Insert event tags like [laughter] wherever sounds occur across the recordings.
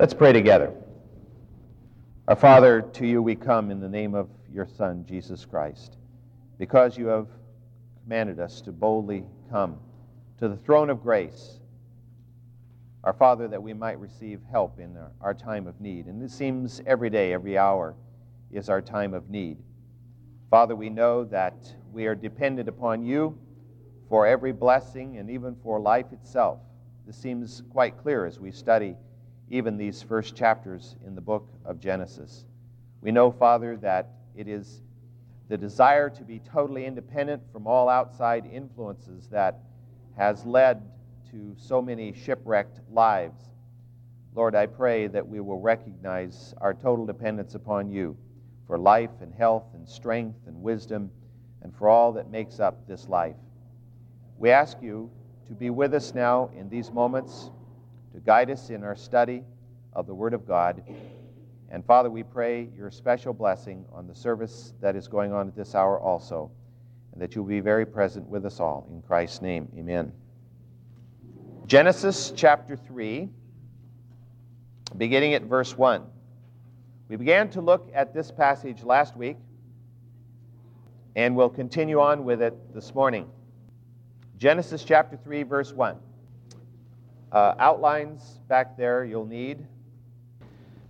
Let's pray together. Our Father, to you we come in the name of your Son, Jesus Christ, because you have commanded us to boldly come to the throne of grace. Our Father, that we might receive help in our, our time of need. And it seems every day, every hour is our time of need. Father, we know that we are dependent upon you for every blessing and even for life itself. This seems quite clear as we study even these first chapters in the book of Genesis. We know, Father, that it is the desire to be totally independent from all outside influences that has led to so many shipwrecked lives. Lord, I pray that we will recognize our total dependence upon you for life and health and strength and wisdom and for all that makes up this life. We ask you to be with us now in these moments to guide us in our study of the Word of God. And Father, we pray your special blessing on the service that is going on at this hour also, and that you'll be very present with us all. In Christ's name, amen. Genesis chapter 3, beginning at verse 1. We began to look at this passage last week, and we'll continue on with it this morning. Genesis chapter 3, verse 1. Uh, outlines back there you'll need.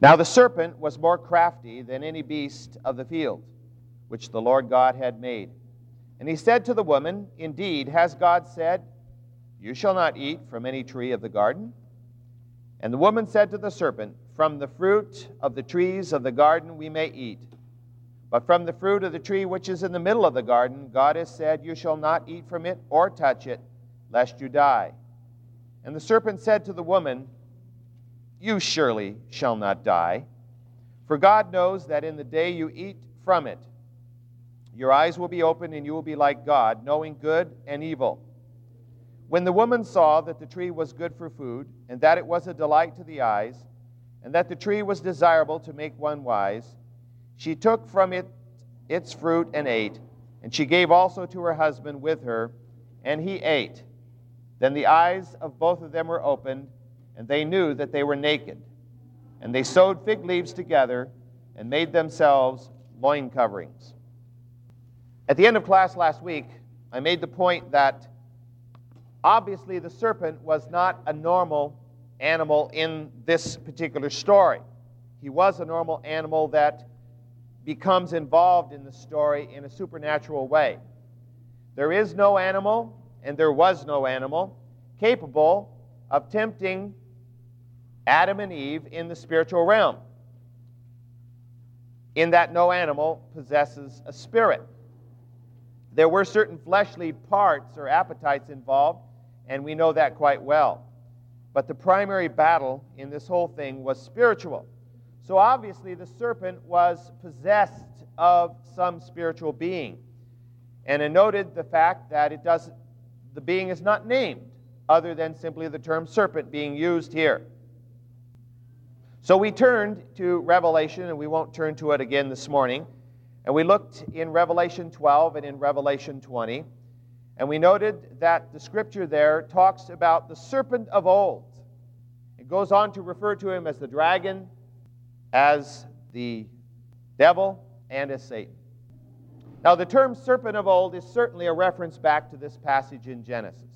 Now the serpent was more crafty than any beast of the field, which the Lord God had made. And he said to the woman, Indeed, has God said, You shall not eat from any tree of the garden? And the woman said to the serpent, From the fruit of the trees of the garden we may eat. But from the fruit of the tree which is in the middle of the garden, God has said, You shall not eat from it or touch it, lest you die. And the serpent said to the woman, You surely shall not die, for God knows that in the day you eat from it, your eyes will be opened and you will be like God, knowing good and evil. When the woman saw that the tree was good for food, and that it was a delight to the eyes, and that the tree was desirable to make one wise, she took from it its fruit and ate, and she gave also to her husband with her, and he ate. Then the eyes of both of them were opened, and they knew that they were naked. And they sewed fig leaves together and made themselves loin coverings. At the end of class last week, I made the point that obviously the serpent was not a normal animal in this particular story. He was a normal animal that becomes involved in the story in a supernatural way. There is no animal and there was no animal capable of tempting Adam and Eve in the spiritual realm, in that no animal possesses a spirit. There were certain fleshly parts or appetites involved, and we know that quite well. But the primary battle in this whole thing was spiritual. So obviously, the serpent was possessed of some spiritual being. And it noted the fact that it doesn't the being is not named other than simply the term serpent being used here. So we turned to Revelation, and we won't turn to it again this morning. And we looked in Revelation 12 and in Revelation 20. And we noted that the scripture there talks about the serpent of old. It goes on to refer to him as the dragon, as the devil, and as Satan. Now, the term serpent of old is certainly a reference back to this passage in Genesis.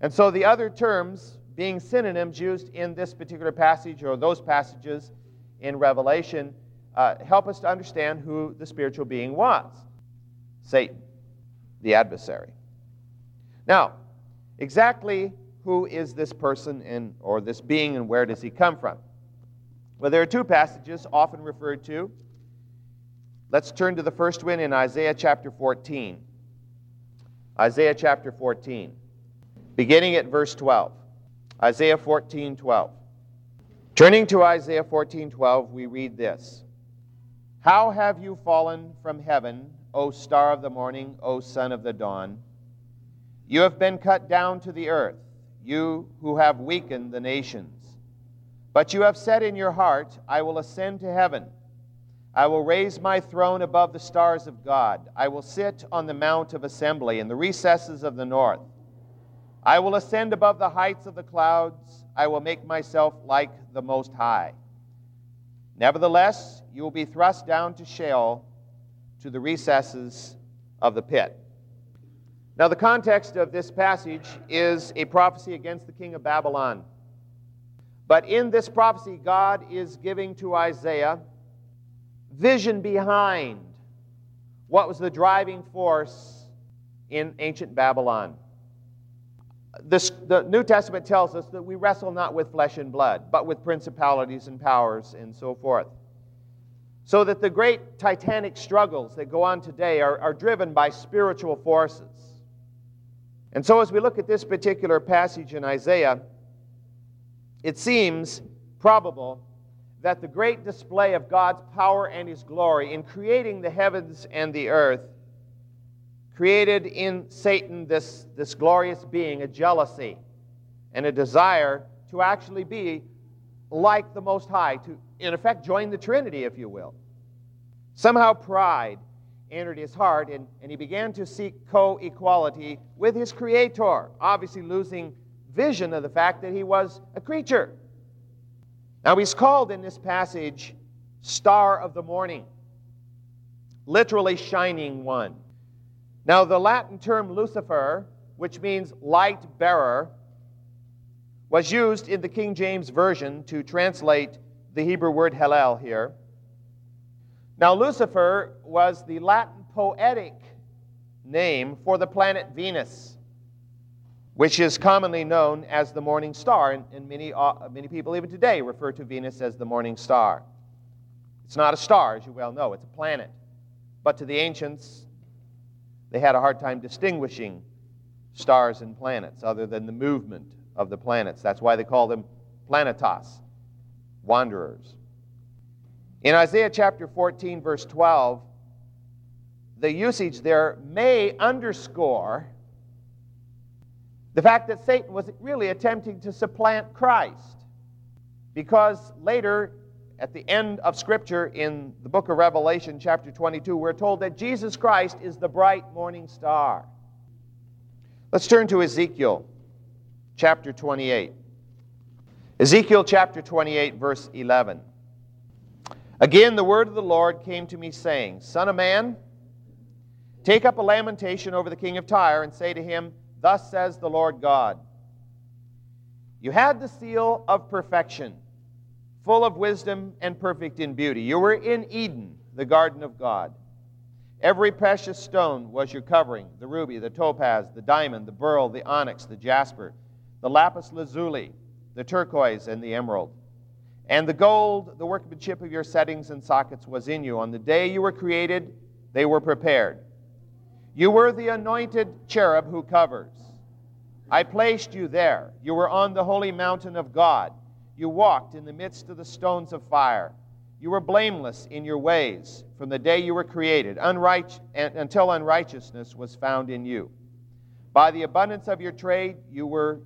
And so the other terms being synonyms used in this particular passage or those passages in Revelation uh, help us to understand who the spiritual being was Satan, the adversary. Now, exactly who is this person and, or this being and where does he come from? Well, there are two passages often referred to Let's turn to the first one in Isaiah chapter 14. Isaiah chapter 14, beginning at verse 12. Isaiah 14, 12. Turning to Isaiah 14, 12, we read this How have you fallen from heaven, O star of the morning, O son of the dawn? You have been cut down to the earth, you who have weakened the nations. But you have said in your heart, I will ascend to heaven. I will raise my throne above the stars of God. I will sit on the mount of assembly in the recesses of the north. I will ascend above the heights of the clouds. I will make myself like the Most High. Nevertheless, you will be thrust down to Sheol, to the recesses of the pit. Now, the context of this passage is a prophecy against the king of Babylon. But in this prophecy, God is giving to Isaiah vision behind what was the driving force in ancient Babylon. This, the New Testament tells us that we wrestle not with flesh and blood, but with principalities and powers and so forth. So that the great titanic struggles that go on today are, are driven by spiritual forces. And so, as we look at this particular passage in Isaiah, it seems probable that the great display of God's power and His glory in creating the heavens and the earth created in Satan this, this glorious being, a jealousy and a desire to actually be like the Most High, to, in effect, join the Trinity, if you will. Somehow pride entered his heart, and, and he began to seek co equality with his Creator, obviously losing vision of the fact that he was a creature. Now, he's called in this passage Star of the Morning, literally shining one. Now, the Latin term Lucifer, which means light bearer, was used in the King James Version to translate the Hebrew word Hallel here. Now, Lucifer was the Latin poetic name for the planet Venus, which is commonly known as the morning star, and, and many, uh, many people even today refer to Venus as the morning star. It's not a star, as you well know, it's a planet. But to the ancients, they had a hard time distinguishing stars and planets other than the movement of the planets. That's why they call them planetas, wanderers. In Isaiah chapter 14, verse 12, the usage there may underscore the fact that Satan was really attempting to supplant Christ. Because later at the end of Scripture in the book of Revelation, chapter 22, we're told that Jesus Christ is the bright morning star. Let's turn to Ezekiel chapter 28. Ezekiel chapter 28, verse 11. Again, the word of the Lord came to me, saying, Son of man, take up a lamentation over the king of Tyre, and say to him, Thus says the Lord God You had the seal of perfection full of wisdom and perfect in beauty. You were in Eden, the garden of God. Every precious stone was your covering the ruby, the topaz, the diamond, the beryl, the onyx, the jasper, the lapis lazuli, the turquoise, and the emerald. And the gold, the workmanship of your settings and sockets, was in you. On the day you were created, they were prepared. You were the anointed cherub who covers. I placed you there. You were on the holy mountain of God. You walked in the midst of the stones of fire. You were blameless in your ways from the day you were created, unright- until unrighteousness was found in you. By the abundance of your trade, you were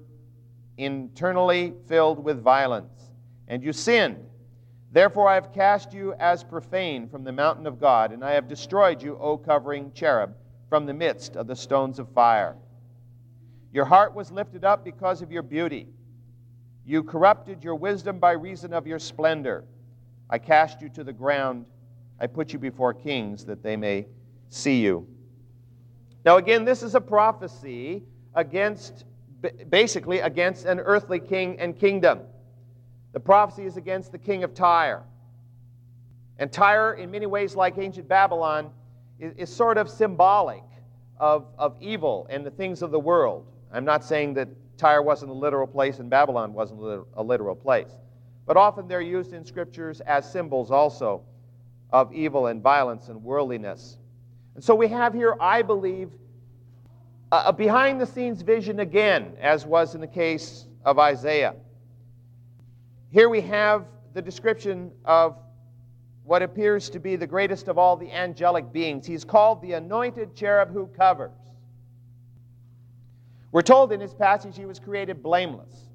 internally filled with violence, and you sinned. Therefore, I have cast you as profane from the mountain of God, and I have destroyed you, O covering cherub, from the midst of the stones of fire. Your heart was lifted up because of your beauty. You corrupted your wisdom by reason of your splendor. I cast you to the ground. I put you before kings that they may see you. Now, again, this is a prophecy against, basically, against an earthly king and kingdom. The prophecy is against the king of Tyre. And Tyre, in many ways, like ancient Babylon, is, sort of symbolic of, of evil and the things of the world. I'm not saying that Tyre wasn't a literal place and Babylon wasn't a literal place. But often they're used in scriptures as symbols also of evil and violence and worldliness. And so we have here, I believe, a behind the scenes vision again, as was in the case of Isaiah. Here we have the description of what appears to be the greatest of all the angelic beings. He's called the anointed cherub who covers. We're told in this passage he was created blameless.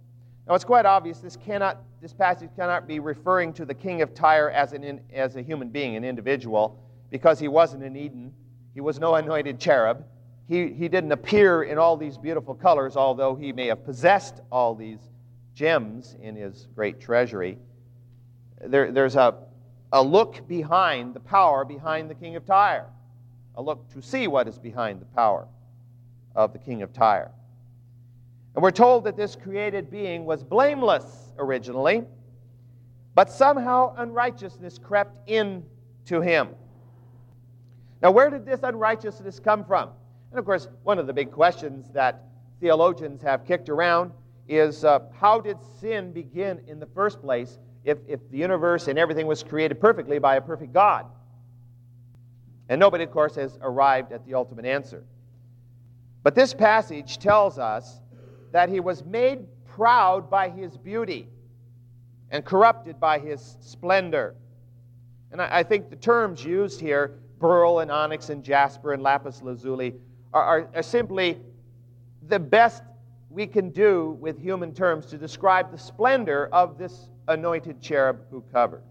Now, it's quite obvious this, cannot, this passage cannot be referring to the king of Tyre as, an, as a human being, an individual, because he wasn't in Eden. He was no anointed cherub. he, he didn't appear in all these beautiful colors, although he may have possessed all these gems in his great treasury. There, there's a, a look behind the power behind the king of Tyre, a look to see what is behind the power of the king of Tyre. And we're told that this created being was blameless originally, but somehow unrighteousness crept into him. Now, where did this unrighteousness come from? And of course, one of the big questions that theologians have kicked around is uh, how did sin begin in the first place if, if the universe and everything was created perfectly by a perfect God? And nobody, of course, has arrived at the ultimate answer. But this passage tells us that he was made proud by his beauty and corrupted by his splendor. And I, I think the terms used here, beryl and onyx and jasper and lapis lazuli, are, are, are simply the best we can do with human terms to describe the splendor of this anointed cherub who covers.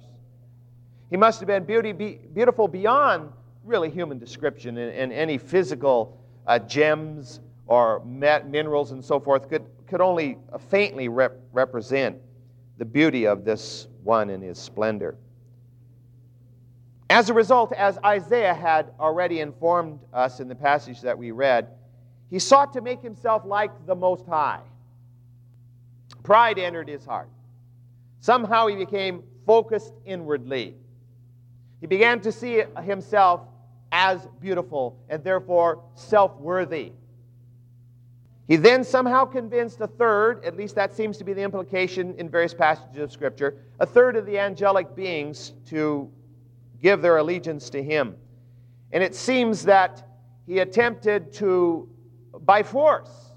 He must have been beauty, be, beautiful beyond really human description, and, and any physical uh, gems or met, minerals and so forth could, could only faintly rep, represent the beauty of this one in his splendor. As a result, as Isaiah had already informed us in the passage that we read, he sought to make himself like the Most High. Pride entered his heart. Somehow he became focused inwardly. He began to see himself as beautiful and therefore self worthy. He then somehow convinced a third, at least that seems to be the implication in various passages of Scripture, a third of the angelic beings to give their allegiance to him. And it seems that he attempted to, by force,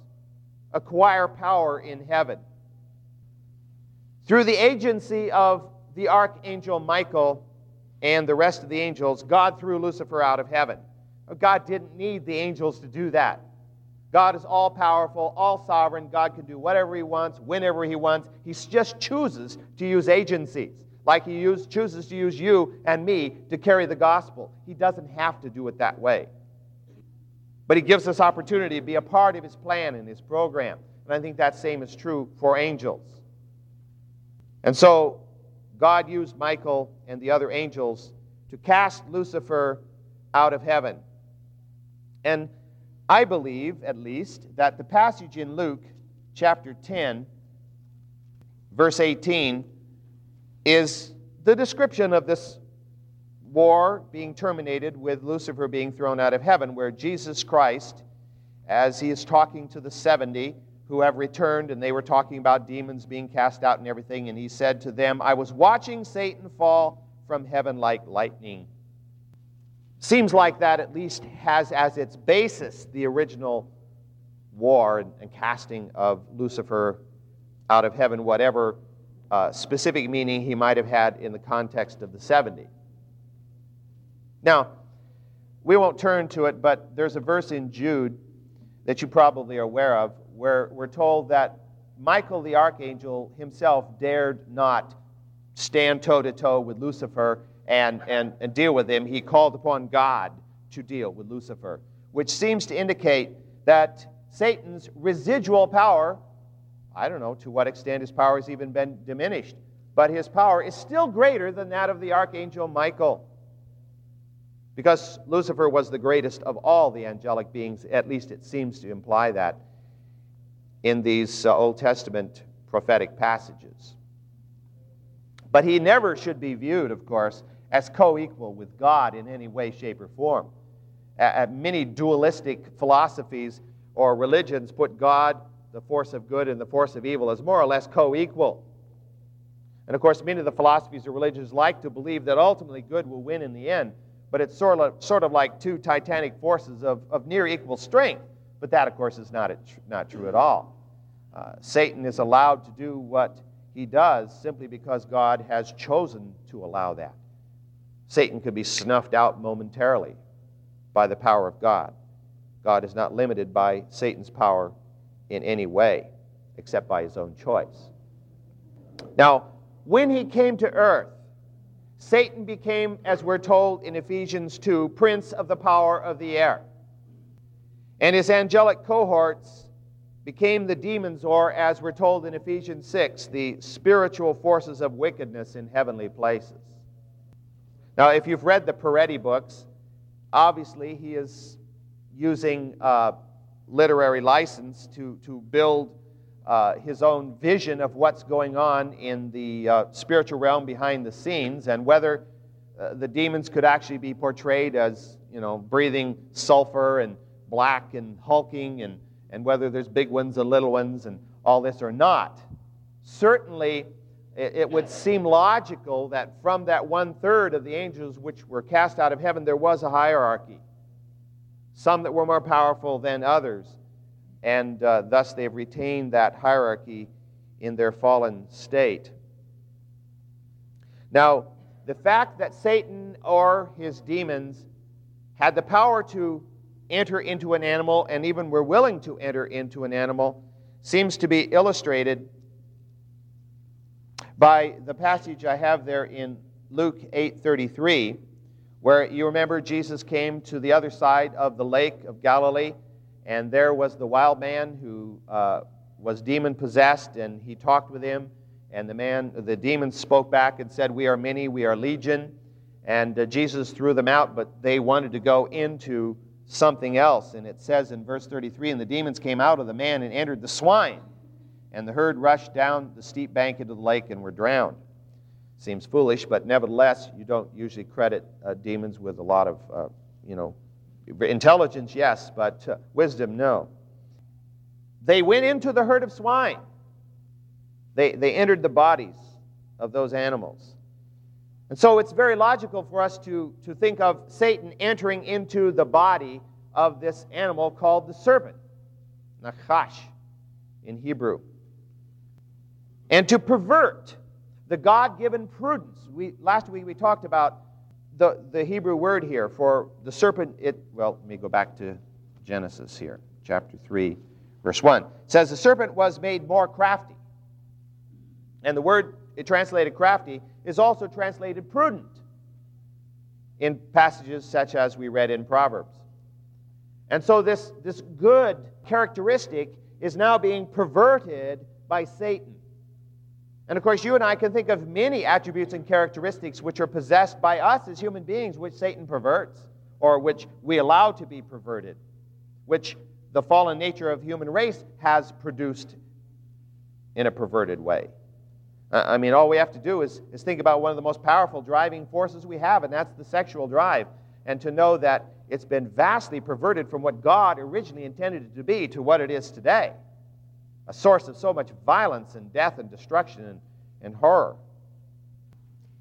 acquire power in heaven. Through the agency of the archangel Michael and the rest of the angels, God threw Lucifer out of heaven. God didn't need the angels to do that. God is all powerful, all sovereign. God can do whatever he wants, whenever he wants. He just chooses to use agencies like he use, chooses to use you and me to carry the gospel. He doesn't have to do it that way. But he gives us opportunity to be a part of his plan and his program. And I think that same is true for angels. And so God used Michael and the other angels to cast Lucifer out of heaven. And I believe, at least, that the passage in Luke chapter 10, verse 18, is the description of this war being terminated with Lucifer being thrown out of heaven, where Jesus Christ, as he is talking to the 70 who have returned, and they were talking about demons being cast out and everything, and he said to them, I was watching Satan fall from heaven like lightning. Seems like that at least has as its basis the original war and casting of Lucifer out of heaven, whatever uh, specific meaning he might have had in the context of the 70. Now, we won't turn to it, but there's a verse in Jude that you probably are aware of where we're told that Michael the archangel himself dared not stand toe to toe with Lucifer and, and, and deal with him. He called upon God to deal with Lucifer, which seems to indicate that Satan's residual power I don't know to what extent his power has even been diminished, but his power is still greater than that of the archangel Michael. Because Lucifer was the greatest of all the angelic beings, at least it seems to imply that in these uh, Old Testament prophetic passages. But he never should be viewed, of course, as co equal with God in any way, shape, or form. Uh, many dualistic philosophies or religions put God the force of good and the force of evil as more or less co equal. And of course, many of the philosophies or religions like to believe that ultimately good will win in the end, but it's sort of, sort of like two titanic forces of, of near equal strength. But that, of course, is not, not true at all. Uh, Satan is allowed to do what he does simply because God has chosen to allow that. Satan could be snuffed out momentarily by the power of God. God is not limited by Satan's power in any way except by his own choice. Now, when he came to earth, Satan became, as we're told in Ephesians 2, prince of the power of the air. And his angelic cohorts became the demons, or as we're told in Ephesians 6, the spiritual forces of wickedness in heavenly places. Now, if you've read the Peretti books, obviously he is using uh, literary license to, to build uh, his own vision of what's going on in the uh, spiritual realm behind the scenes and whether uh, the demons could actually be portrayed as, you know, breathing sulfur and black and hulking and, and whether there's big ones and little ones and all this or not. Certainly, it, it would seem logical that from that one third of the angels which were cast out of heaven, there was a hierarchy. Some that were more powerful than others, and uh, thus they've retained that hierarchy in their fallen state. Now, the fact that Satan or his demons had the power to enter into an animal and even were willing to enter into an animal seems to be illustrated by the passage I have there in Luke 8:33 where you remember Jesus came to the other side of the lake of Galilee and there was the wild man who uh, was demon possessed and he talked with him and the man the demon spoke back and said we are many we are legion and uh, Jesus threw them out but they wanted to go into something else. And it says in verse 33 And the demons came out of the man and entered the swine, and the herd rushed down the steep bank into the lake and were drowned. Seems foolish, but nevertheless, you don't usually credit uh, demons with a lot of, uh, you know, intelligence, yes, but uh, wisdom, no. They went into the herd of swine. They, they entered the bodies of those animals. And so it's very logical for us to, to think of Satan entering into the body of this animal called the serpent, Nachash in Hebrew, and to pervert the God given prudence. We, last week we talked about the, the Hebrew word here for the serpent. It, well, let me go back to Genesis here, chapter 3, verse 1. It says, The serpent was made more crafty. And the word it translated crafty is also translated prudent in passages such as we read in Proverbs. And so this, this good characteristic is now being perverted by Satan. And of course, you and I can think of many attributes and characteristics which are possessed by us as human beings, which Satan perverts, or which we allow to be perverted, which the fallen nature of human race has produced in a perverted way. Uh, I mean, all we have to do is, is think about one of the most powerful driving forces we have, and that's the sexual drive. And to know that it's been vastly perverted from what God originally intended it to be to what it is today a source of so much violence and death and destruction and, and horror.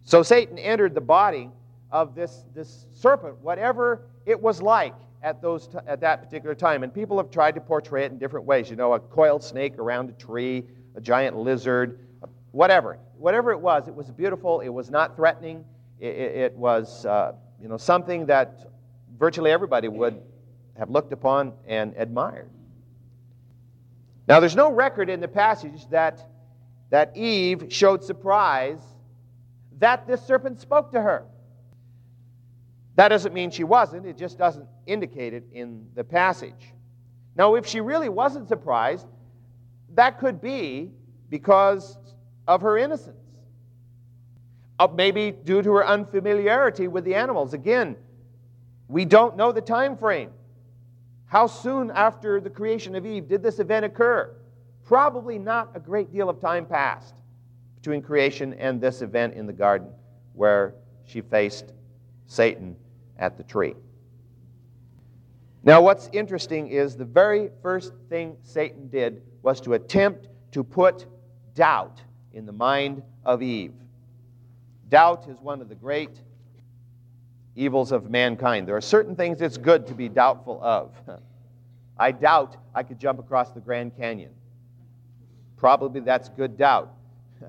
So Satan entered the body of this, this serpent, whatever it was like at, those t- at that particular time. And people have tried to portray it in different ways. You know, a coiled snake around a tree, a giant lizard, whatever. Whatever it was, it was beautiful. It was not threatening. It, it, it was, uh, you know, something that virtually everybody would have looked upon and admired. Now, there's no record in the passage that, that Eve showed surprise that this serpent spoke to her. That doesn't mean she wasn't, it just doesn't indicate it in the passage. Now, if she really wasn't surprised, that could be because of her innocence. Uh, maybe due to her unfamiliarity with the animals. Again, we don't know the time frame. How soon after the creation of Eve did this event occur? Probably not a great deal of time passed between creation and this event in the garden where she faced Satan at the tree. Now, what's interesting is the very first thing Satan did was to attempt to put doubt in the mind of Eve. Doubt is one of the great evils of mankind. There are certain things it's good to be doubtful of. [laughs] I doubt I could jump across the Grand Canyon. Probably that's good doubt. [laughs]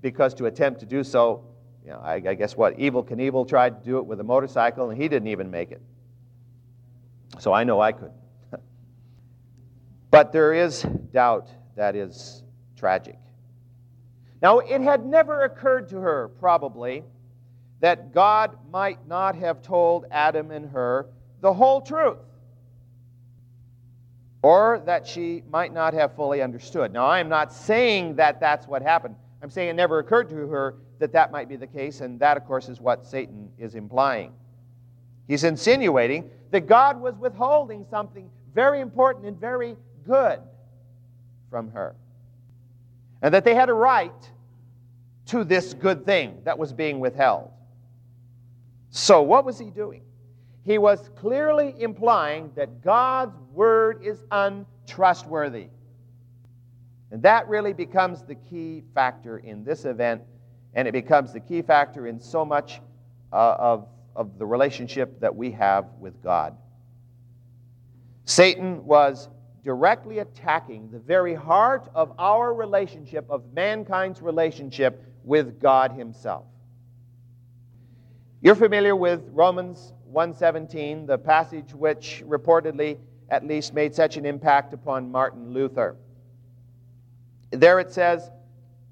because to attempt to do so, you know, I, I guess what? Evel Knievel tried to do it with a motorcycle and he didn't even make it. So I know I could. [laughs] but there is doubt that is tragic. Now, it had never occurred to her, probably, that God might not have told Adam and her the whole truth. or that she might not have fully understood. Now, I am not saying that that's what happened. I'm saying it never occurred to her that that might be the case, and that, of course, is what Satan is implying. He's insinuating that God was withholding something very important and very good from her, and that they had a right to this good thing that was being withheld. So, what was he doing? He was clearly implying that God's word is untrustworthy. And that really becomes the key factor in this event, and it becomes the key factor in so much uh, of, of the relationship that we have with God. Satan was directly attacking the very heart of our relationship, of mankind's relationship with God Himself. You're familiar with Romans 1:17, the passage which reportedly at least made such an impact upon Martin Luther. There it says,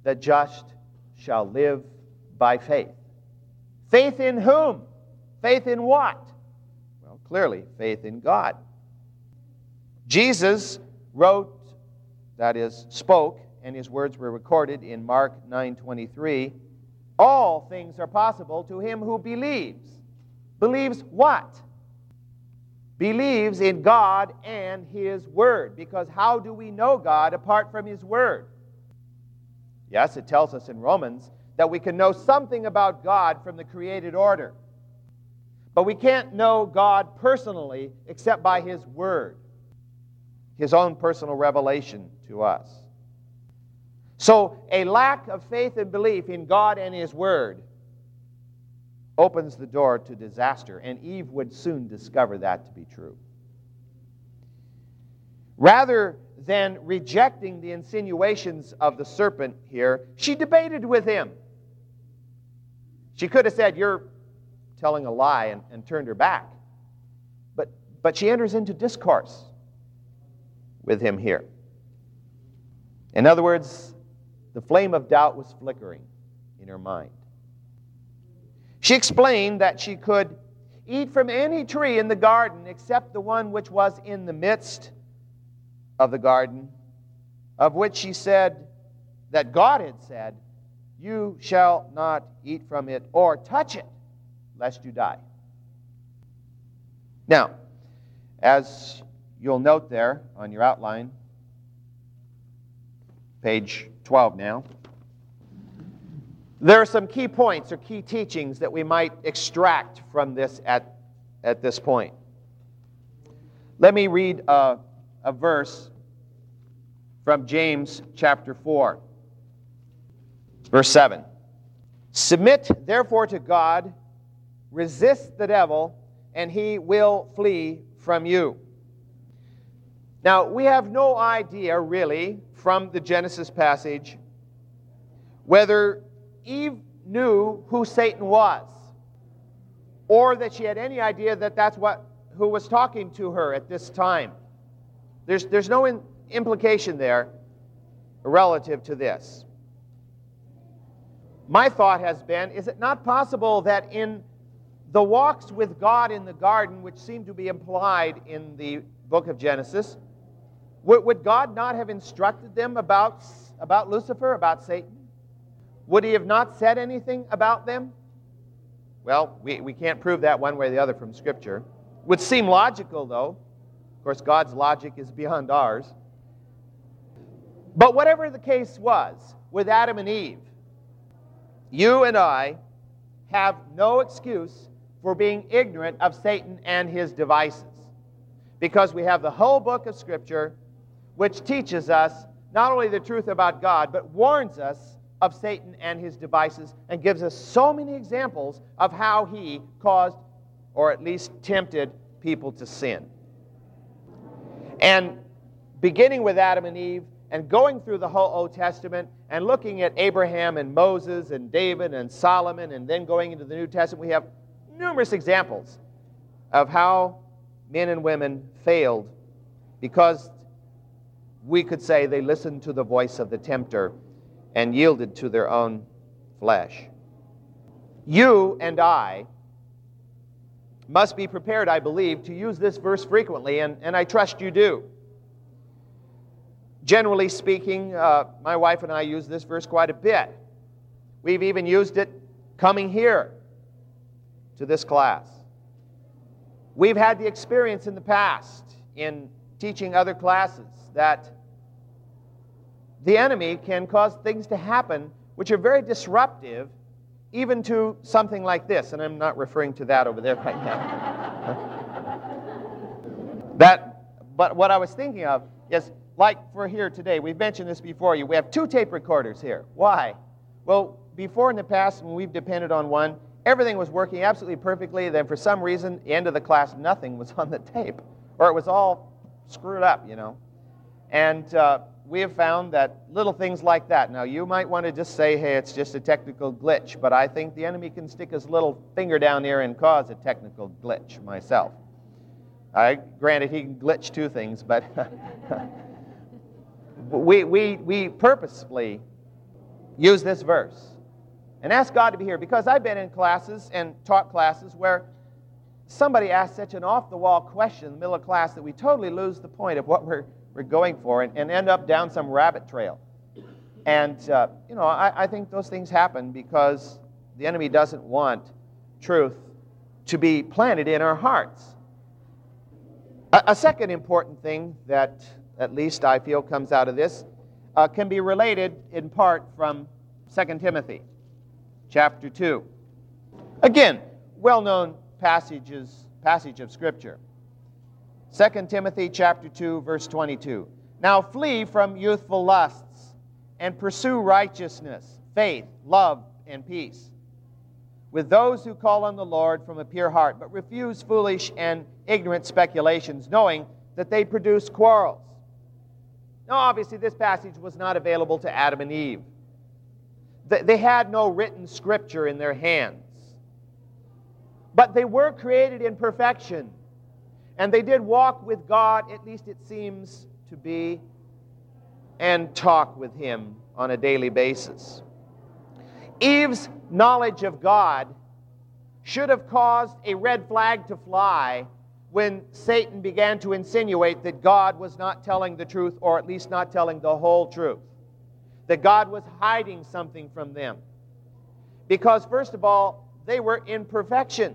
"The just shall live by faith." Faith in whom? Faith in what? Well, clearly, faith in God. Jesus wrote, that is, spoke, and his words were recorded in Mark 9:23. All things are possible to him who believes. Believes what? Believes in God and his word. Because how do we know God apart from his word? Yes, it tells us in Romans that we can know something about God from the created order. But we can't know God personally except by his word his own personal revelation to us. So, a lack of faith and belief in God and His Word opens the door to disaster, and Eve would soon discover that to be true. Rather than rejecting the insinuations of the serpent here, she debated with him. She could have said, You're telling a lie, and, and turned her back. But, but she enters into discourse with him here. In other words, the flame of doubt was flickering in her mind. She explained that she could eat from any tree in the garden except the one which was in the midst of the garden, of which she said that God had said, You shall not eat from it or touch it, lest you die. Now, as You'll note there on your outline, page 12 now, there are some key points or key teachings that we might extract from this at, at this point. Let me read a, a verse from James chapter 4, verse 7. Submit therefore to God, resist the devil, and he will flee from you. Now, we have no idea really from the Genesis passage whether Eve knew who Satan was or that she had any idea that that's what who was talking to her at this time. There's, there's no in, implication there relative to this. My thought has been is it not possible that in the walks with God in the garden, which seem to be implied in the book of Genesis, would, would God not have instructed them about, about Lucifer, about Satan? Would he have not said anything about them? Well, we, we can't prove that one way or the other from Scripture. Would seem logical, though. Of course, God's logic is beyond ours. But whatever the case was with Adam and Eve, you and I have no excuse for being ignorant of Satan and his devices because we have the whole book of Scripture which teaches us not only the truth about God, but warns us of Satan and his devices and gives us so many examples of how he caused or at least tempted people to sin. And beginning with Adam and Eve and going through the whole Old Testament and looking at Abraham and Moses and David and Solomon and then going into the New Testament, we have numerous examples of how men and women failed because we could say they listened to the voice of the tempter and yielded to their own flesh. You and I must be prepared, I believe, to use this verse frequently, and, and I trust you do. Generally speaking, uh, my wife and I use this verse quite a bit. We've even used it coming here to this class. We've had the experience in the past in teaching other classes that the enemy can cause things to happen which are very disruptive, even to something like this. And I'm not referring to that over there right now. [laughs] that, but what I was thinking of is like for here today, we've mentioned this before you, we have two tape recorders here. Why? Well, before in the past, when we've depended on one, everything was working absolutely perfectly. Then for some reason, the end of the class, nothing was [laughs] on the tape, or it was all screwed up, you know. And uh, we have found that little things like that. Now, you might want to just say, hey, it's just a technical glitch, but I think the enemy can stick his little finger down there and cause a technical glitch myself. I granted he can glitch two things, but [laughs] we, we, we purposefully use this verse and ask God to be here because I've been in classes and taught classes where somebody asks such an off the wall question in the middle of class that we totally lose the point of what we're, we're going for and, and end up down some rabbit trail. And, uh, you know, I, I think those things happen because the enemy doesn't want truth to be planted in our hearts. A, a second important thing that at least I feel comes out of this uh, can be related in part from 2 Timothy chapter 2. Again, well known passages, passage of Scripture. 2 Timothy chapter 2, verse 22. Now flee from youthful lusts and pursue righteousness, faith, love, and peace with those who call on the Lord from a pure heart, but refuse foolish and ignorant speculations, knowing that they produce quarrels. Now, obviously, this passage was not available to Adam and Eve. They had no written scripture in their hands. But they were created in perfection. And they did walk with God, at least it seems to be, and talk with Him on a daily basis. Eve's knowledge of God should have caused a red flag to fly when Satan began to insinuate that God was not telling the truth, or at least not telling the whole truth that God was hiding something from them. Because, first of all, they were in perfection,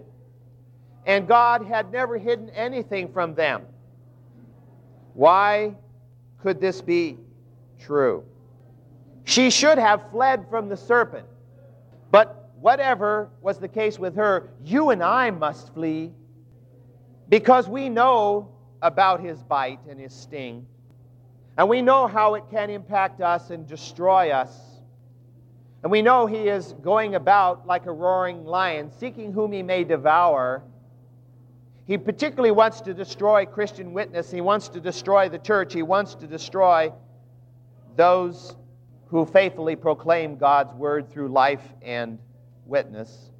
and God had never hidden anything from them. Why could this be true? She should have fled from the serpent, but whatever was the case with her, you and I must flee because we know about his bite and his sting. And we know how it can impact us and destroy us. And we know he is going about like a roaring lion, seeking whom he may devour. He particularly wants to destroy Christian witness. He wants to destroy the church. He wants to destroy those who faithfully proclaim God's word through life and witness.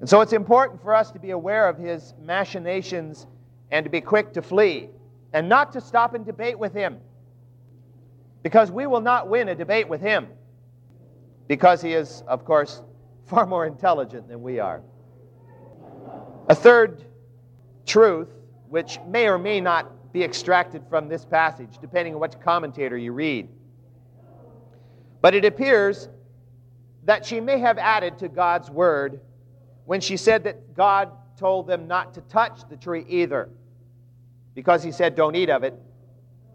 And so it's important for us to be aware of his machinations and to be quick to flee and not to stop and debate with him because we will not win a debate with him because he is, of course, [laughs] far more intelligent than we are. A third truth, which may or may not be extracted from this passage, depending on which commentator you read. But it appears that she may have added to God's word when she said that God told them not to touch the tree either, because he said, Don't eat of it,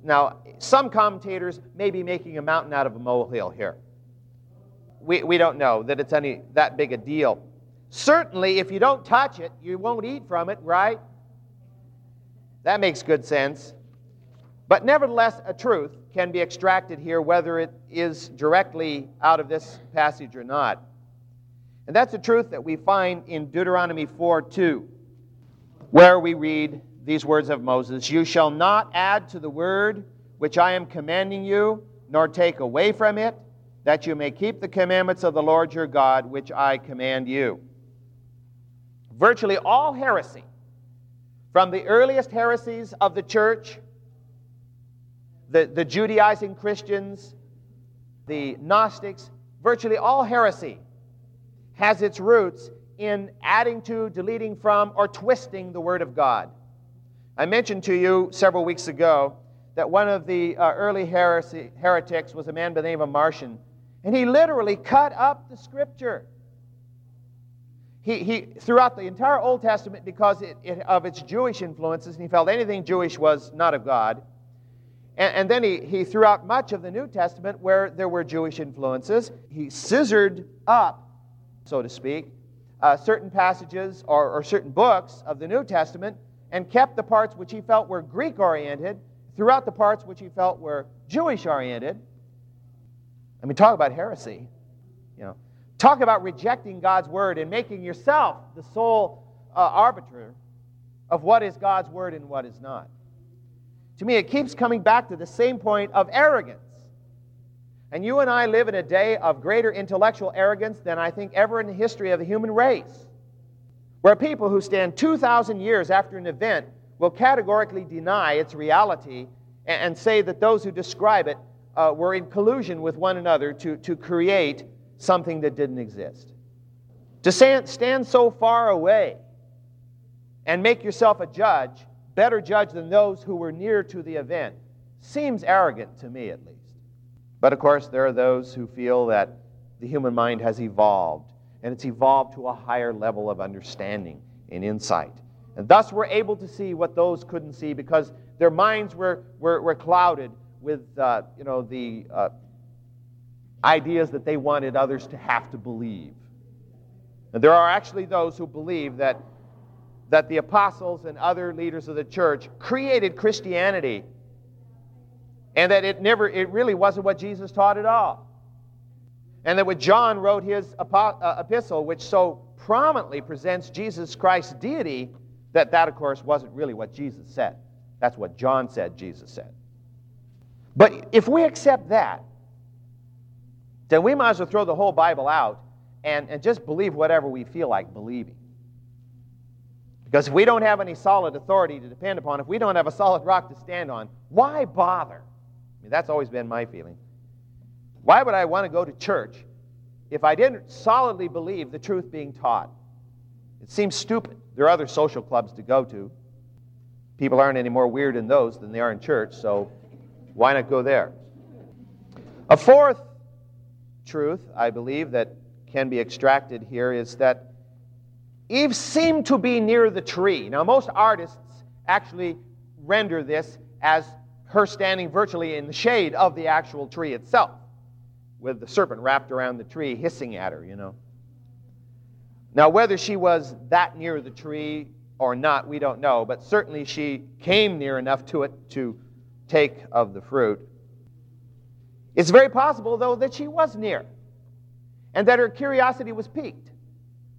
now, some commentators may be making a mountain out of a molehill here. We, we don't know that it's any that big a deal. Certainly, if you don't touch it, you won't eat from it, right? That makes good sense. But nevertheless, a truth can be extracted here, whether it is directly out of this passage or not. And that's a truth that we find in Deuteronomy 4 2, where we read, these words of Moses You shall not add to the word which I am commanding you, nor take away from it, that you may keep the commandments of the Lord your God, which I command you. Virtually all heresy, from the earliest heresies of the church, the, the Judaizing Christians, the Gnostics, virtually all heresy has its roots in adding to, deleting from, or twisting the Word of God. I mentioned to you several weeks ago that one of the uh, early heresy, heretics was a man by the name of Marcion, and he literally cut up the scripture. He, he, throughout the entire Old Testament, because it, it, of its Jewish influences, and he felt anything Jewish was not of God. And, and then he, he, throughout much of the New Testament, where there were Jewish influences, he scissored up, so to speak, uh, certain passages or, or certain books of the New Testament and kept the parts which he felt were Greek oriented throughout the parts which he felt were Jewish oriented. I mean, talk about heresy. Talk about rejecting God's word and making yourself the sole uh, arbiter of what is God's word and what is not. To me, it keeps coming back to the same point of arrogance. And you and I live in a day of greater intellectual arrogance than I think ever in the history of the human race, where people who stand 2,000 years after an event will categorically deny its reality and, say that those who describe it uh, were in collusion with one another to, to create something that didn't exist. To stand, so far away and make yourself a judge, better judge than those who were near to the event, seems arrogant to me at least. But of course, there are those who feel that the human mind has evolved, and it's evolved to a higher level of understanding and insight. And thus we're able to see what those couldn't see because their minds were, were, were clouded with uh, you know, the uh, ideas that they wanted others to have to believe. And there are actually those who believe that, that the apostles and other leaders of the church created Christianity and that it never it really wasn't what Jesus taught at all. And that when John wrote his uh, epistle, which so prominently presents Jesus Christ's deity, that that, of course, wasn't really what Jesus said. That's what John said Jesus said. But if we accept that, then we might as well throw the whole Bible out and, and just believe whatever we feel like believing. Because if we don't have any solid authority to depend upon, if we don't have a solid rock to stand on, why bother? I mean, that's always been my feeling. Why would I want to go to church if I didn't solidly believe the truth being taught? It seems stupid. There are other social clubs to go to. People aren't any more weird in those than they are in church, so why not go there? A fourth truth, I believe, that can be extracted here is that Eve seemed to be near the tree. Now, most artists actually render this as her standing virtually in the shade of the actual tree itself, with the serpent wrapped around the tree hissing at her, you know. Now, whether she was that near the tree or not, we don't know, but certainly she came near enough to it to take of the fruit. It's very possible, though, that she was near and that her curiosity was piqued.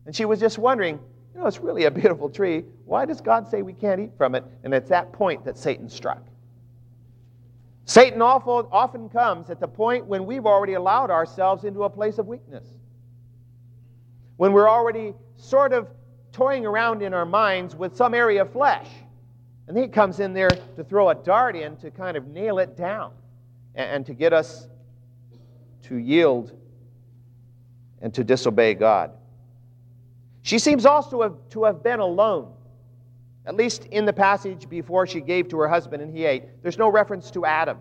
And she was just wondering, you know, it's really a beautiful tree. Why does God say we can't eat from it? And it's that point that Satan struck. Satan often comes at the point when we've already allowed ourselves into a place of weakness when we're already sort of toying around in our minds with some area of flesh. And he comes in there to throw a dart in to kind of nail it down and, to get us to yield and to disobey God. She seems also to have, to have been alone, at least in the passage before she gave to her husband and he ate. There's no reference to Adam.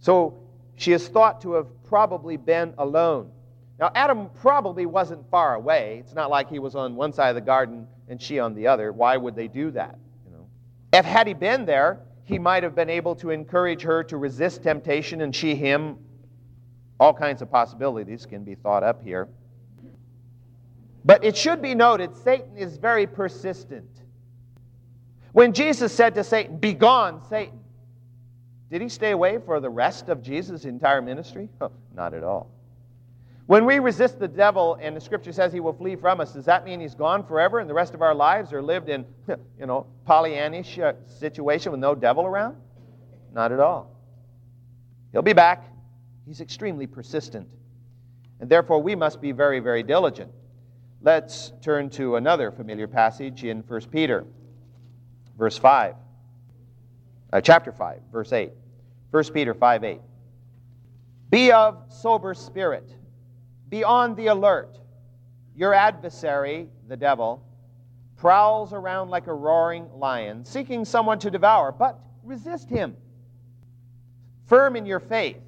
So she is thought to have probably been alone. Now, Adam probably wasn't far away. It's not like he was on one side of the garden and she on the other. Why would they do that? You know? If had he been there, he might have been able to encourage her to resist temptation and she him. All kinds of possibilities can be thought up here. But it should be noted Satan is very persistent. When Jesus said to Satan, Begone, Satan, did he stay away for the rest of Jesus' entire ministry? Oh, [laughs] not at all. When we resist the devil and the scripture says he will flee from us, does that mean he's gone forever and the rest of our lives are lived in, [laughs] you know, Pollyannish uh, situation with no devil around? Not at all. He'll be back. He's extremely persistent. And therefore, we must be very, very diligent. Let's turn to another familiar passage in 1 Peter, verse 5. Uh, chapter 5, verse 8. 1 Peter 5 8. Be of sober spirit be on the alert. Your adversary, the devil, prowls around like a roaring lion, seeking someone to devour, but resist him, firm in your faith,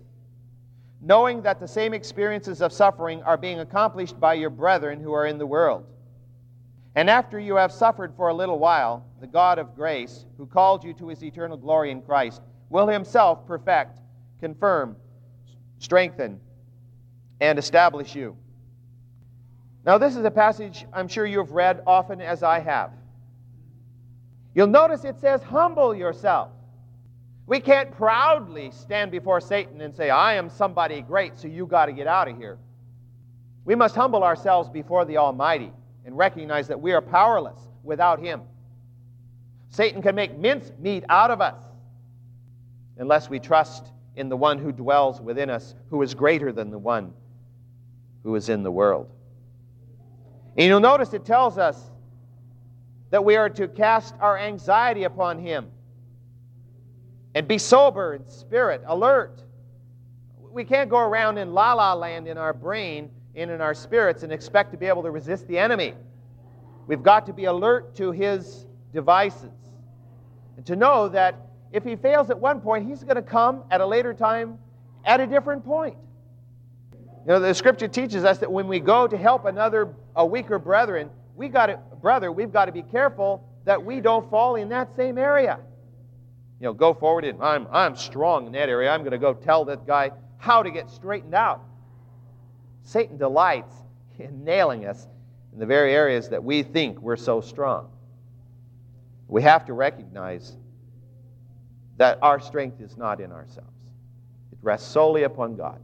knowing that the same experiences of suffering are being accomplished by your brethren who are in the world. And after you have suffered for a little while, the God of grace, who called you to his eternal glory in Christ, will himself perfect, confirm, strengthen, and establish you. Now, this is a passage I'm sure you have read often as I have. You'll notice it says, Humble yourself. We can't proudly stand before Satan and say, I am somebody great, so you got to get out of here. We must humble ourselves before the Almighty and recognize that we are powerless without Him. Satan can make mincemeat out of us unless we trust in the one who dwells within us, who is greater than the one who is in the world. And you'll notice it tells us that we are to cast our anxiety upon Him and be sober in spirit, alert. We can't go around in la la land in our brain and in our spirits and expect to be able to resist the enemy. We've got to be alert to his devices and to know that if he fails at one point, he's going to come at a later time at a different point. You know, the scripture teaches us that when we go to help another, a weaker brethren, we got to, brother, we've got to be careful that we don't fall in that same area. You know, go forward and I'm, I'm strong in that area. I'm going to go tell that guy how to get straightened out. Satan delights in nailing us in the very areas that we think we're so strong. We have to recognize that our strength is not in ourselves, it rests solely upon God.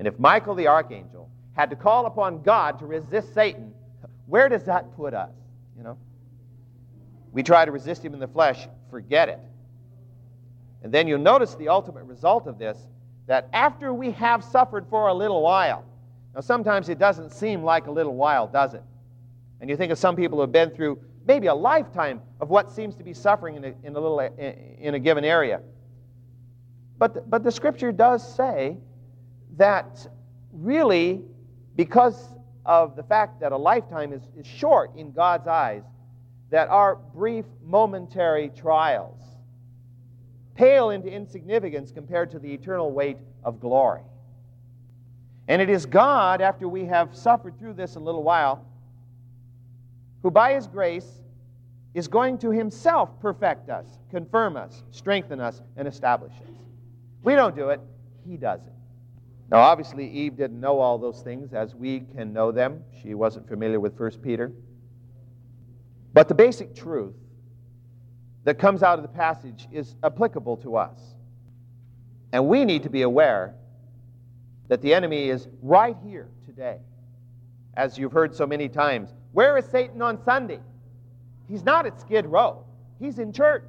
And if Michael the archangel had to call upon God to resist Satan, where does that put us? You know? We try to resist him in the flesh, forget it. And then you'll notice the ultimate result of this that after we have suffered for a little while, now sometimes it doesn't seem like a little while, does it? And you think of some people who have been through maybe a lifetime of what seems to be suffering in a, in a little eh, in a given area. But the, but the scripture does say that really, because of the fact that a lifetime is, is short in God's eyes, that our brief momentary trials pale into insignificance compared to the eternal weight of glory. And it is God, after we have suffered through this a little while, who by his grace is going to himself perfect us, confirm us, strengthen us, and establish us. We don't do it, he does it. Now, obviously, Eve didn't know all those things as we can know them. She wasn't familiar with 1 Peter. But the basic truth that comes out of the passage is applicable to us. And we need to be aware that the enemy is right here today. As you've heard so many times, where is Satan on Sunday? He's not at Skid Row, he's in church.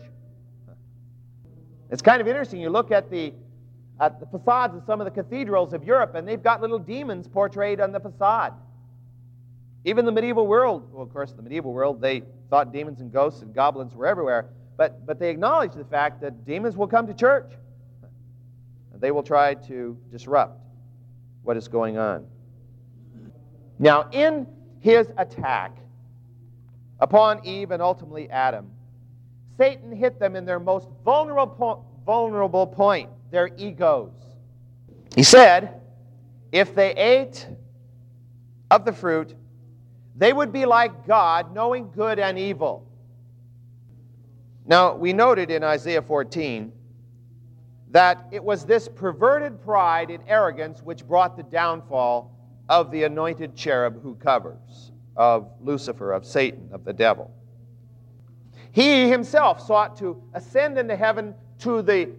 It's kind of interesting. You look at the at the facades of some of the cathedrals of Europe, and they've got little demons portrayed on the facade. Even the medieval world, well, of course, the medieval world, they thought demons and ghosts and goblins were everywhere, but, but they acknowledge the fact that demons will come to church. They will try to disrupt what is going on. Now, in his attack upon Eve and ultimately Adam, Satan hit them in their most vulnerable, vulnerable point their egos. He said, if they ate of the fruit, they would be like God, knowing good and evil. Now, we noted in Isaiah 14 that it was this perverted pride and arrogance which brought the downfall of the anointed cherub who covers, of Lucifer, of Satan, of the devil. He himself sought to ascend into heaven to the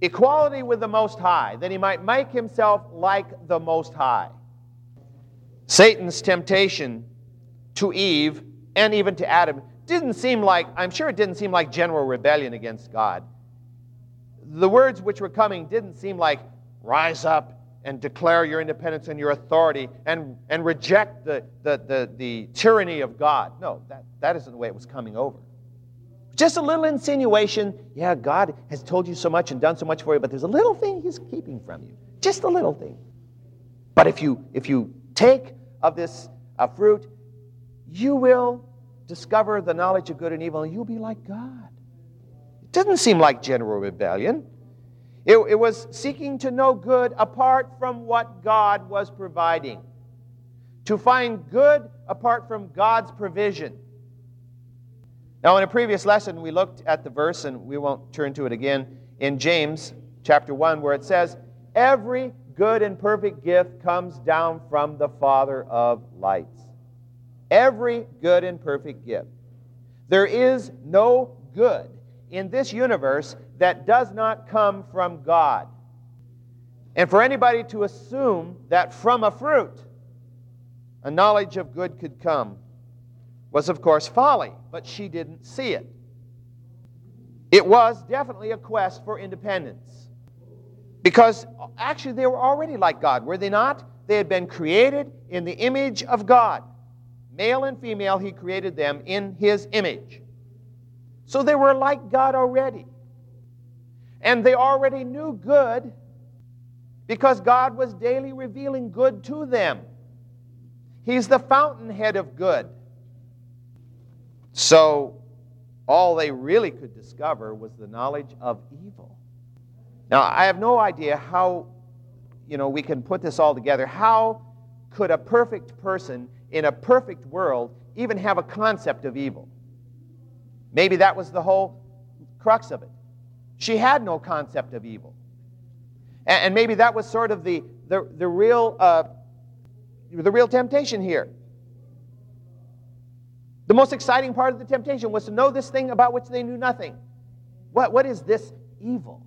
equality with the Most High, that he might make himself like the Most High. Satan's temptation to Eve and even to Adam didn't seem like, I'm sure it didn't seem like general rebellion against God. The words which were coming didn't seem like, rise up and declare your independence and your authority and, and reject the, the, the, the tyranny of God. No, that, that isn't the way it was coming over. Just a little insinuation. Yeah, God has told you so much and done so much for you, but there's a little thing He's keeping from you. Just a little thing. But if you if you take of this uh, fruit, you will discover the knowledge of good and evil, and you'll be like God. It doesn't seem like general rebellion. It, it was seeking to know good apart from what God was providing, to find good apart from God's provision. Now, in a previous lesson, we looked at the verse, and we won't turn to it again, in James chapter 1, where it says, Every good and perfect gift comes down from the Father of lights. Every good and perfect gift. There is no good in this universe that does not come from God. And for anybody to assume that from a fruit a knowledge of good could come was, of course, folly, but she didn't see it. It was definitely a quest for independence. Because actually, they were already like God, were they not? They had been created in the image of God. Male and female, He created them in His image. So they were like God already. And they already knew good because God was daily revealing good to them. He's the fountainhead of good. So, all they really could discover was the knowledge of evil. Now, I have no idea how, you know, we can put this all together. How could a perfect person in a perfect world even have a concept of evil? Maybe that was the whole crux of it. She had no concept of evil. And, maybe that was sort of the, the, the, real, uh, the real temptation here. The most exciting part of the temptation was to know this thing about which they knew nothing. What, what is this evil?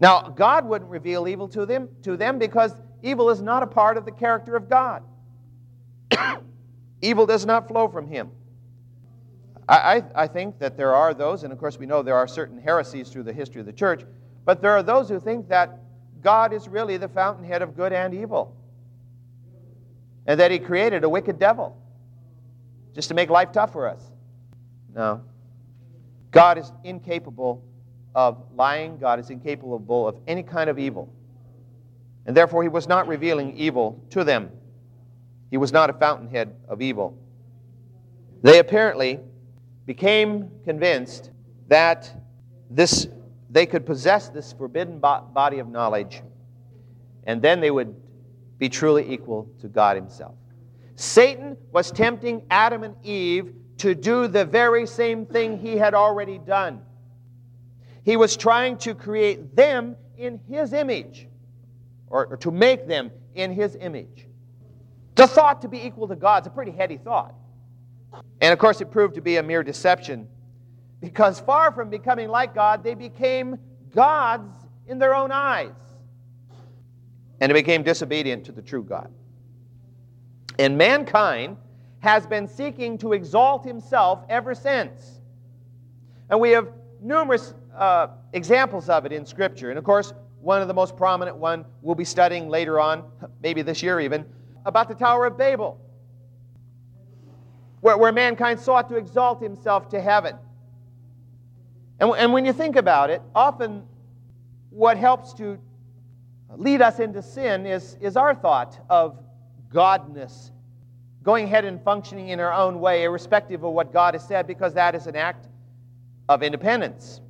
Now, God wouldn't reveal evil to them, to them because evil is not a part of the character of God. [coughs] evil does not flow from Him. I, I, I think that there are those, and of course we know there are certain heresies through the history of the church, but there are those who think that God is really the fountainhead of good and evil, and that He created a wicked devil just to make life tough for us. No. God is incapable of lying, God is incapable of any kind of evil. And therefore, He was not revealing evil to them. He was not a fountainhead of evil. They apparently became convinced that this, they could possess this forbidden body of knowledge, and then they would be truly equal to God Himself. Satan was tempting Adam and Eve to do the very same thing he had already done. He was trying to create them in his image, or, or to make them in his image. The thought to be equal to God is a pretty heady thought. And of course, it proved to be a mere deception because far from becoming like God, they became gods in their own eyes. And they became disobedient to the true God. And mankind has been seeking to exalt himself ever since. And we have numerous uh, examples of it in Scripture. And of course, one of the most prominent one we'll be studying later on, maybe this year even, about the Tower of Babel, where, where mankind sought to exalt himself to heaven. And, and when you think about it, often what helps to lead us into sin is, is our thought of godness, going ahead and functioning in our own way, irrespective of what God has said, because that is an act of independence.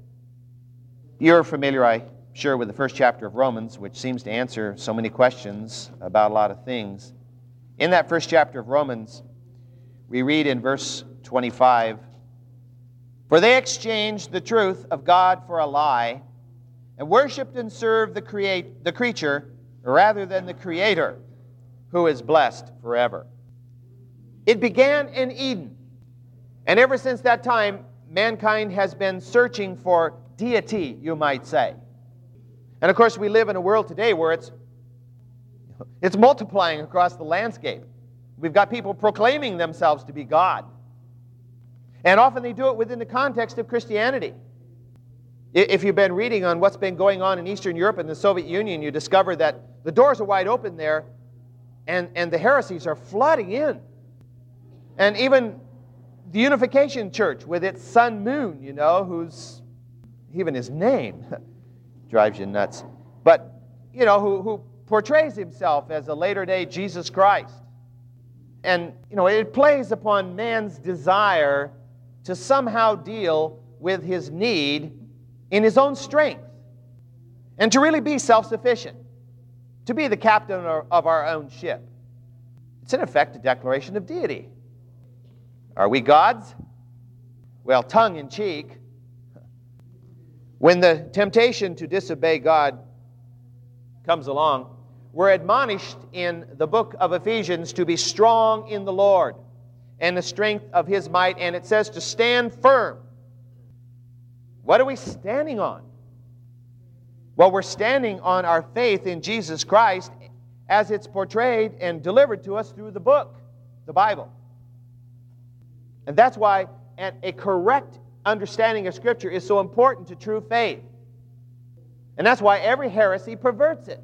You're familiar, I'm sure, with the first chapter of Romans, which seems to answer so many questions about a lot of things. In that first chapter of Romans, we read in verse 25 For they exchanged the truth of God for a lie, and worshiped and served the, create, the creature rather than the Creator who is blessed forever. It began in Eden. And ever since that time, mankind has been searching for deity, you might say. And of course, we live in a world today where it's, it's multiplying across the landscape. We've got people proclaiming themselves to be God. And often they do it within the context of Christianity. If you've been reading on what's been going on in Eastern Europe and the Soviet Union, you discover that the doors are wide open there and, and the heresies are flooding in. And even the Unification Church with its Sun Moon, you know, who's even his name [laughs] drives you nuts. But, you know, who, who portrays himself as a later day Jesus Christ. And, you know, it plays upon man's desire to somehow deal with his need in his own strength. and to really be self sufficient, to be the captain of our own ship. It's in effect a declaration of deity. Are we gods? Well, tongue in cheek. When the temptation to disobey God comes along, we're admonished in the book of Ephesians to be strong in the Lord and the strength of his might, and it says to stand firm. What are we standing on? Well, we're standing on our faith in Jesus Christ as it's portrayed and delivered to us through the book, the Bible. And that's why a correct understanding of Scripture is so important to true faith. And that's why every heresy perverts it.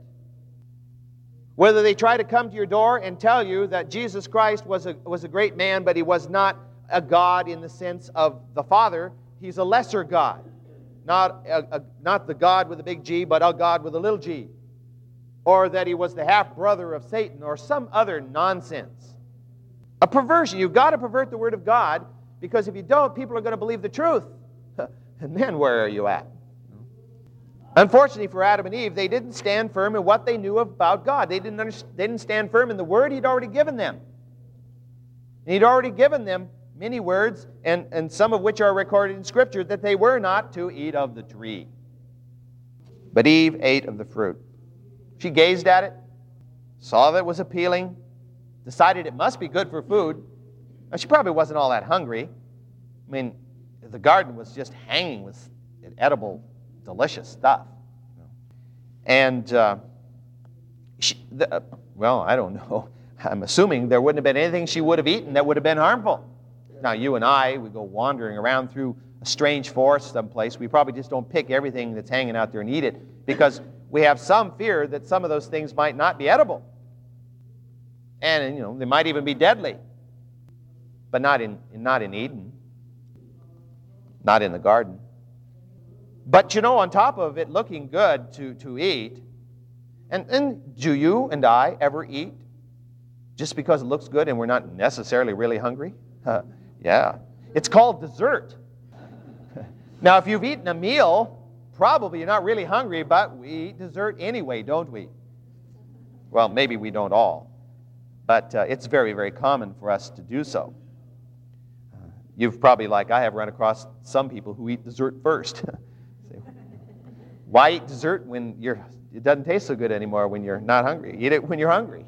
Whether they try to come to your door and tell you that Jesus Christ was a, was a great man, but he was not a God in the sense of the Father, he's a lesser God. Not, a, a, not the God with a big G, but a God with a little g. Or that he was the half brother of Satan, or some other nonsense. A perversion. You've got to pervert the Word of God because if you don't, people are going to believe the truth. [laughs] and then where are you at? Unfortunately for Adam and Eve, they didn't stand firm in what they knew about God. They didn't, they didn't stand firm in the Word He'd already given them. And He'd already given them many words, and, and some of which are recorded in Scripture, that they were not to eat of the tree. But Eve ate of the fruit. She gazed at it, saw that it was appealing, decided it must be good for food. Now, she probably wasn't all that hungry. I mean, the garden was just hanging with edible, delicious stuff. And, uh, she, the, uh, well, I don't [laughs] know. I'm assuming there wouldn't have been anything she would have eaten that would have been harmful. Now, you and I, we go wandering around through a strange forest someplace. We probably just don't pick everything that's hanging out there and eat it because we have some fear that some of those things might not be edible. And, you know, they might even be deadly. But not in, not in Eden, not in the garden. But, you know, on top of it looking good to, to eat, and, and do you and I ever eat just because it looks good and we're not necessarily really hungry? [laughs] Yeah. It's called dessert. [laughs] now, if you've eaten a meal, probably you're not really hungry, but we eat dessert anyway, don't we? Well, maybe we don't all, but uh, it's very, very common for us to do so. You've probably, like I have, run across some people who eat dessert first. [laughs] Why eat dessert when you're, it doesn't taste so good anymore when you're not hungry? Eat it when you're hungry.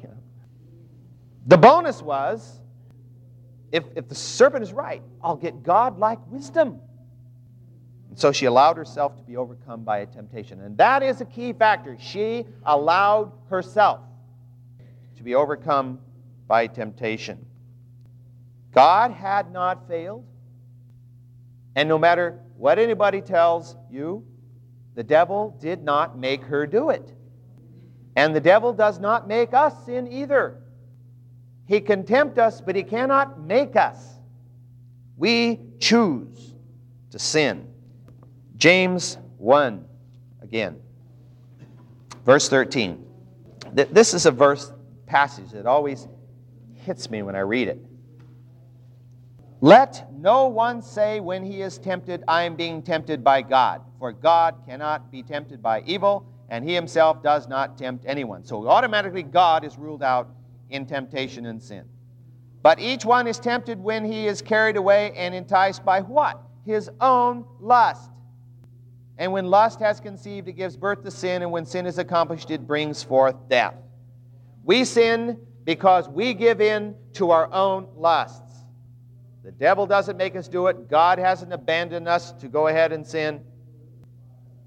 The bonus was if, if the serpent is right, I'll get God-like wisdom. And so she allowed herself to be overcome by a temptation. And that is a key factor. She allowed herself to be overcome by temptation. God had not failed. And no matter what anybody tells you, the devil did not make her do it. And the devil does not make us sin either. He can tempt us, but he cannot make us. We choose to sin. James 1, again, verse 13. This is a verse passage that always hits me when I read it. Let no one say when he is tempted, I am being tempted by God. For God cannot be tempted by evil, and he himself does not tempt anyone. So automatically, God is ruled out in temptation and sin. But each one is tempted when he is carried away and enticed by what? His own lust. And when lust has conceived, it gives birth to sin, and when sin is accomplished, it brings forth death. We sin because we give in to our own lusts. The devil doesn't make us do it. God hasn't abandoned us to go ahead and sin.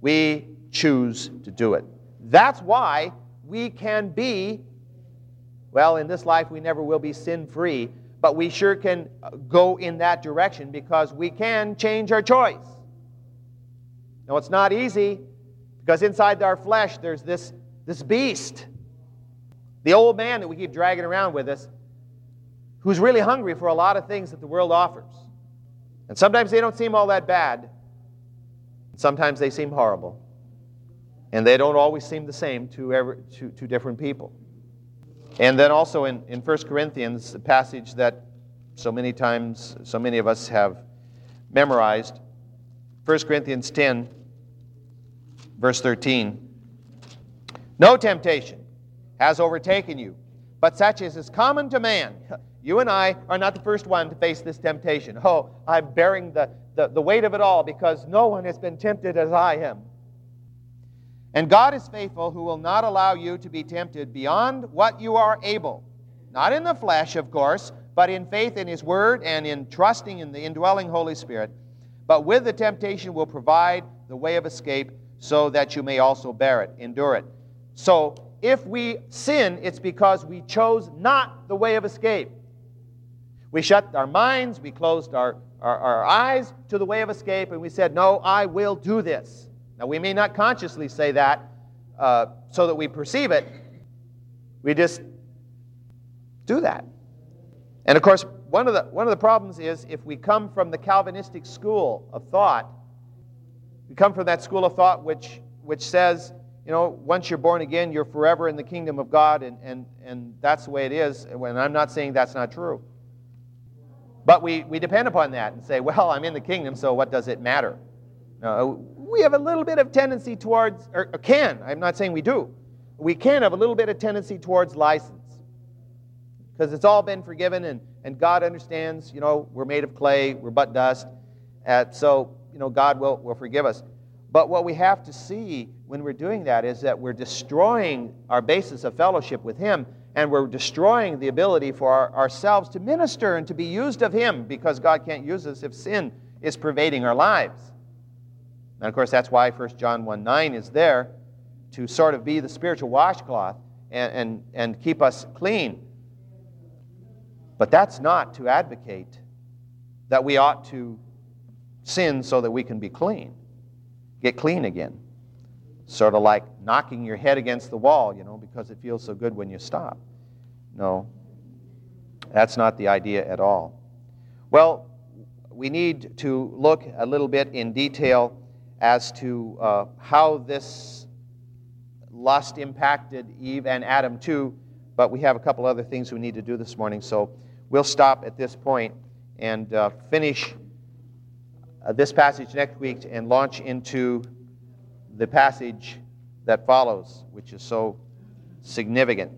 We choose to do it. That's why we can be well, in this life, we never will be sin free, but we sure can uh, go in that direction because we can change our choice. Now, it's not easy because inside our flesh, there's this, this beast, the old man that we keep dragging around with us, who's really hungry for a lot of things that the world offers. And sometimes they don't seem all that bad, sometimes they seem horrible. And they don't always seem the same to, every, to, to different people. And then also in, in 1 Corinthians, a passage that so many times, so many of us have memorized, 1 Corinthians 10, verse 13. No temptation has overtaken you, but such as is common to man. [laughs] You and I are not the first one to face this temptation. Oh, I'm bearing the, the, the weight of it all because no one has been tempted as I am. And God is faithful, who will not allow you to be tempted beyond what you are able. Not in the flesh, of course, but in faith in His Word and in trusting in the indwelling Holy Spirit. But with the temptation will provide the way of escape so that you may also bear it, endure it. So if we sin, it's because we chose not the way of escape. We shut our minds, we closed our, our, our, eyes to the way of escape, and we said, No, I will do this. Now, we may not consciously say that uh, so that we perceive it. We just do that. And of course, one of, the, one of the problems is if we come from the Calvinistic school of thought, we come from that school of thought which, which says, you know, once you're born again, you're forever in the kingdom of God, and, and, and that's the way it is. And I'm not saying that's not true. But we, we depend upon that and say, well, I'm in the kingdom, so what does it matter? No, we have a little bit of tendency towards, or, can, I'm not saying we do, we can have a little bit of tendency towards license. Because it's all been forgiven and, and God understands, you know, we're made of clay, we're but dust. So, you know, God will, will forgive us. But what we have to see when we're doing that is that we're destroying our basis of fellowship with Him and we're destroying the ability for our, ourselves to minister and to be used of Him because God can't use us if sin is pervading our lives. And of course, that's why 1 John 1 9 is there to sort of be the spiritual washcloth and, and, and keep us clean. But that's not to advocate that we ought to sin so that we can be clean get clean again. Sort of like knocking your head against the wall, you know, because it feels so good when you stop. No, that's not the idea at all. Well, we need to look a little bit in detail as to uh, how this lust impacted Eve and Adam too, but we have a couple other things we need to do this morning, so we'll stop at this point and uh, finish uh, this passage next week and launch into the passage that follows, which is so significant.